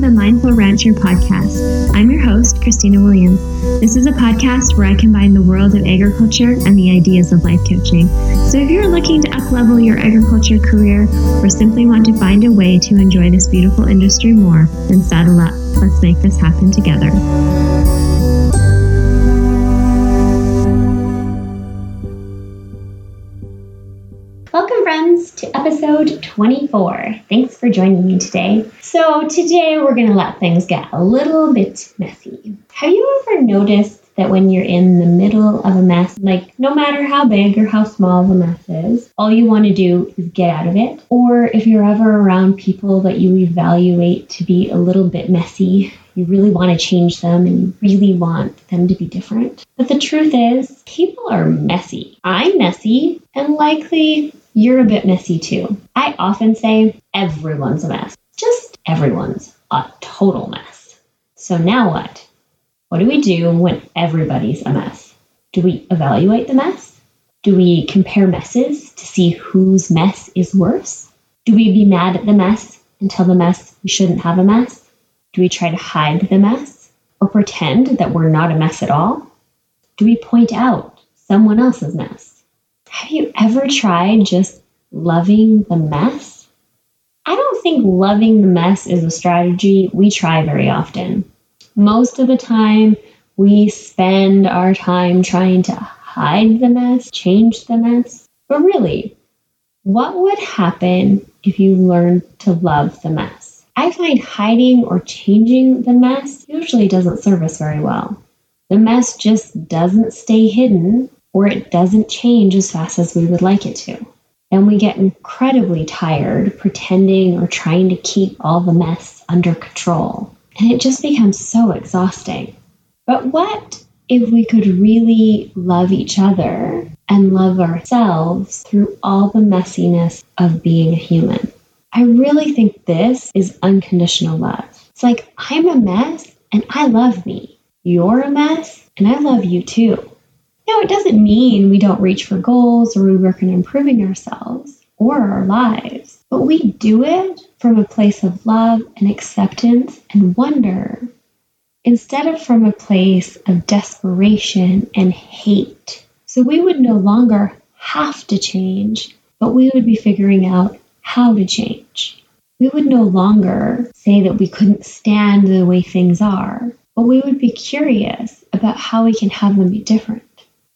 the Mindful Rancher podcast. I'm your host, Christina Williams. This is a podcast where I combine the world of agriculture and the ideas of life coaching. So if you're looking to uplevel your agriculture career or simply want to find a way to enjoy this beautiful industry more, then saddle up. Let's make this happen together. 24. Thanks for joining me today. So, today we're going to let things get a little bit messy. Have you ever noticed that when you're in the middle of a mess, like no matter how big or how small the mess is, all you want to do is get out of it? Or if you're ever around people that you evaluate to be a little bit messy, you really want to change them and really want them to be different. But the truth is, people are messy. I'm messy, and likely you're a bit messy too. I often say everyone's a mess. Just everyone's a total mess. So now what? What do we do when everybody's a mess? Do we evaluate the mess? Do we compare messes to see whose mess is worse? Do we be mad at the mess and tell the mess we shouldn't have a mess? Do we try to hide the mess or pretend that we're not a mess at all? Do we point out someone else's mess? Have you ever tried just loving the mess? I don't think loving the mess is a strategy we try very often. Most of the time, we spend our time trying to hide the mess, change the mess. But really, what would happen if you learned to love the mess? I find hiding or changing the mess usually doesn't serve us very well. The mess just doesn't stay hidden or it doesn't change as fast as we would like it to. And we get incredibly tired pretending or trying to keep all the mess under control. And it just becomes so exhausting. But what if we could really love each other and love ourselves through all the messiness of being a human? I really think this is unconditional love. It's like, I'm a mess and I love me. You're a mess and I love you too. Now, it doesn't mean we don't reach for goals or we work on improving ourselves or our lives, but we do it from a place of love and acceptance and wonder instead of from a place of desperation and hate. So we would no longer have to change, but we would be figuring out how to change. We would no longer say that we couldn't stand the way things are, but we would be curious about how we can have them be different.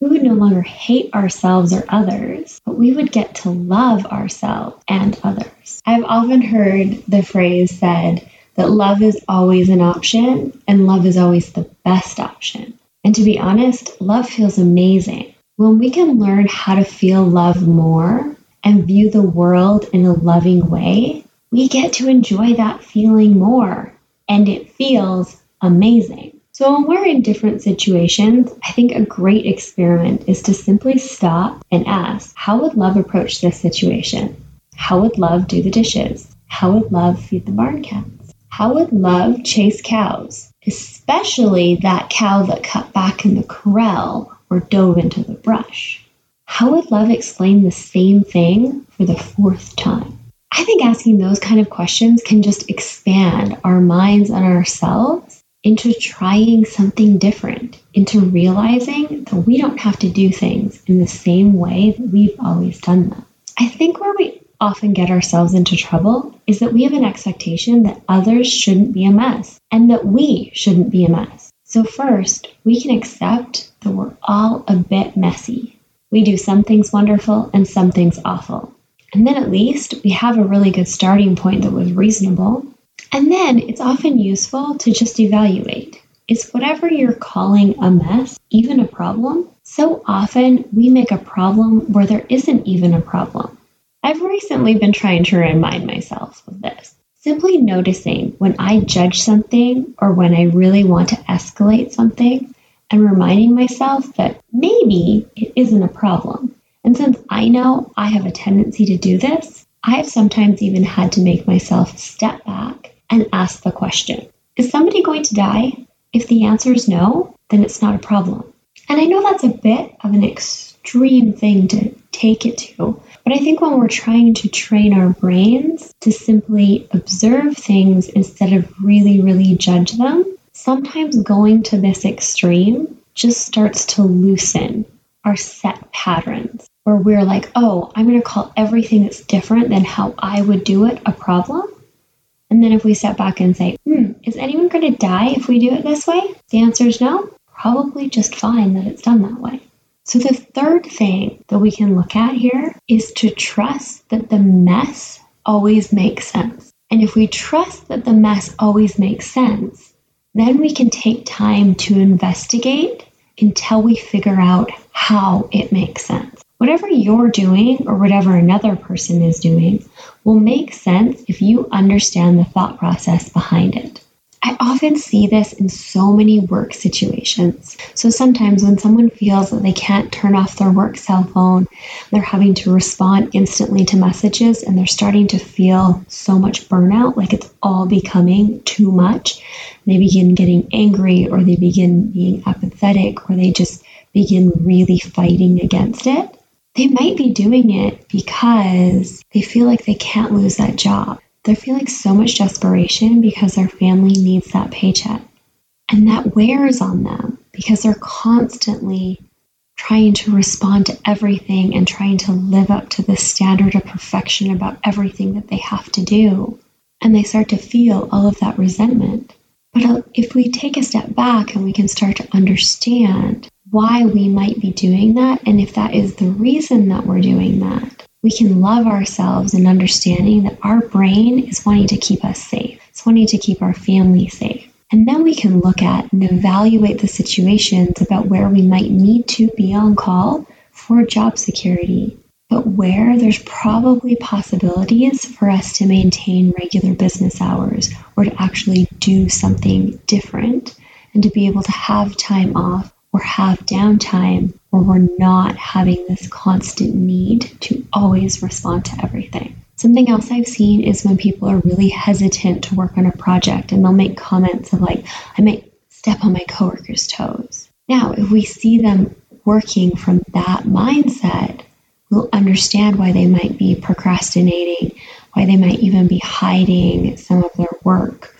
We would no longer hate ourselves or others, but we would get to love ourselves and others. I've often heard the phrase said that love is always an option and love is always the best option. And to be honest, love feels amazing. When we can learn how to feel love more, and view the world in a loving way, we get to enjoy that feeling more. And it feels amazing. So, when we're in different situations, I think a great experiment is to simply stop and ask, How would love approach this situation? How would love do the dishes? How would love feed the barn cats? How would love chase cows, especially that cow that cut back in the corral or dove into the brush? How would love explain the same thing for the fourth time? I think asking those kind of questions can just expand our minds and ourselves into trying something different, into realizing that we don't have to do things in the same way that we've always done them. I think where we often get ourselves into trouble is that we have an expectation that others shouldn't be a mess and that we shouldn't be a mess. So, first, we can accept that we're all a bit messy we do some things wonderful and some things awful. And then at least we have a really good starting point that was reasonable. And then it's often useful to just evaluate is whatever you're calling a mess even a problem? So often we make a problem where there isn't even a problem. I've recently been trying to remind myself of this. Simply noticing when I judge something or when I really want to escalate something and reminding myself that maybe it isn't a problem. And since I know I have a tendency to do this, I have sometimes even had to make myself step back and ask the question Is somebody going to die? If the answer is no, then it's not a problem. And I know that's a bit of an extreme thing to take it to, But I think when we're trying to train our brains to simply observe things instead of really, really judge them, sometimes going to this extreme just starts to loosen our set patterns where we're like, oh, I'm going to call everything that's different than how I would do it a problem. And then if we step back and say, hmm, is anyone going to die if we do it this way? The answer is no. Probably just fine that it's done that way. So, the third thing that we can look at here is to trust that the mess always makes sense. And if we trust that the mess always makes sense, then we can take time to investigate until we figure out how it makes sense. Whatever you're doing or whatever another person is doing will make sense if you understand the thought process behind it. I often see this in so many work situations. So sometimes when someone feels that they can't turn off their work cell phone, they're having to respond instantly to messages and they're starting to feel so much burnout, like it's all becoming too much. They begin getting angry or they begin being apathetic or they just begin really fighting against it. They might be doing it because they feel like they can't lose that job. They're feeling so much desperation because their family needs that paycheck. And that wears on them because they're constantly trying to respond to everything and trying to live up to the standard of perfection about everything that they have to do. And they start to feel all of that resentment. But if we take a step back and we can start to understand why we might be doing that, and if that is the reason that we're doing that, we can love ourselves in understanding that our brain is wanting to keep us safe. It's wanting to keep our family safe. And then we can look at and evaluate the situations about where we might need to be on call for job security, but where there's probably possibilities for us to maintain regular business hours or to actually do something different and to be able to have time off or have downtime where we're not having this constant need to always respond to everything. Something else I've seen is when people are really hesitant to work on a project and they'll make comments of like, I might step on my coworker's toes. Now, if we see them working from that mindset, we'll understand why they might be procrastinating, why they might even be hiding some of their work,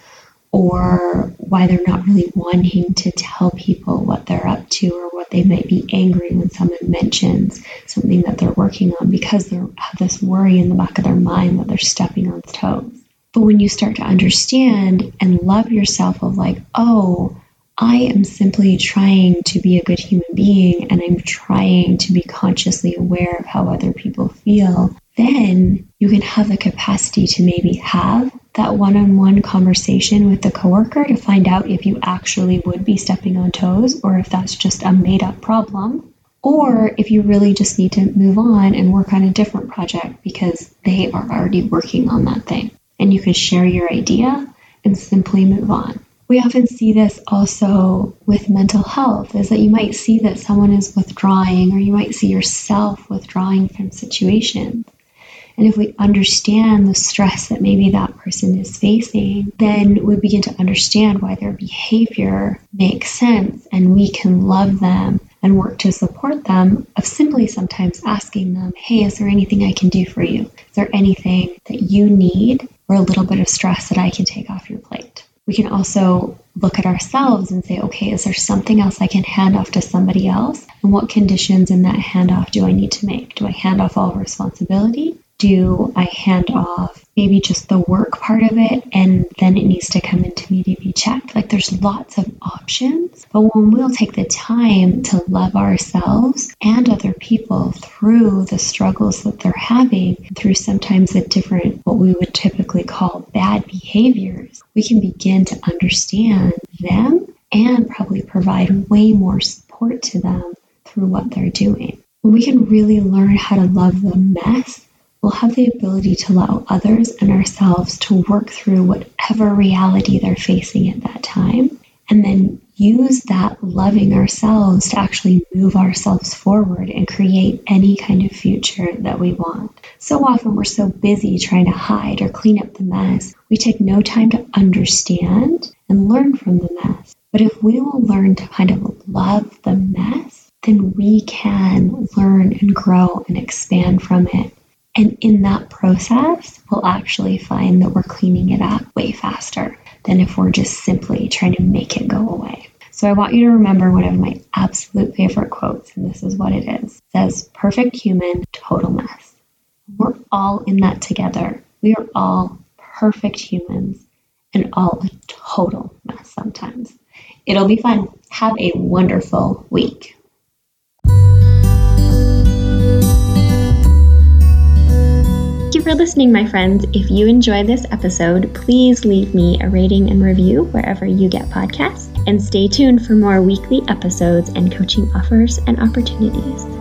or why they're not really wanting to tell people what they're up to or what they might be angry when someone mentions something that they're working on because they have this worry in the back of their mind that they're stepping on toes. But when you start to understand and love yourself of like, oh, I am simply trying to be a good human being and I'm trying to be consciously aware of how other people feel, then you can have the capacity to maybe have that one on one conversation with the coworker to find out if you actually would be stepping on toes or if that's just a made up problem. Or if you really just need to move on and work on a different project because they are already working on that thing. And you can share your idea and simply move on. We often see this also with mental health is that you might see that someone is withdrawing or you might see yourself withdrawing from situations. And if we understand the stress that maybe that person is facing, then we begin to understand why their behavior makes sense and we can love them and work to support them of simply sometimes asking them, hey, is there anything I can do for you? Is there anything that you need or a little bit of stress that I can take off your plate? We can also look at ourselves and say, okay, is there something else I can hand off to somebody else? And what conditions in that handoff do I need to make? Do I hand off all responsibility? Do I hand off maybe just the work part of it and then it needs to come into me to be checked? Like there's lots of options, but when we'll take the time to love ourselves and other people through the struggles that they're having, through sometimes the different, what we would typically call bad behaviors, we can begin to understand them and probably provide way more support to them through what they're doing. When we can really learn how to love the mess we'll have the ability to allow others and ourselves to work through whatever reality they're facing at that time. And then use that loving ourselves to actually move ourselves forward and create any kind of future that we want. So often we're so busy trying to hide or clean up the mess, we take no time to understand and learn from the mess. But if we will learn to kind of love the mess, then we can learn and grow and expand from it And in that process, we'll actually find that we're cleaning it up way faster than if we're just simply trying to make it go away. So I want you to remember one of my absolute favorite quotes, and this is what it is. It says, perfect human, total mess. We're all in that together. We are all perfect humans and all a total mess sometimes. It'll be fun. Have a wonderful week. For listening, my friends. If you enjoyed this episode, please leave me a rating and review wherever you get podcasts, and stay tuned for more weekly episodes and coaching offers and opportunities.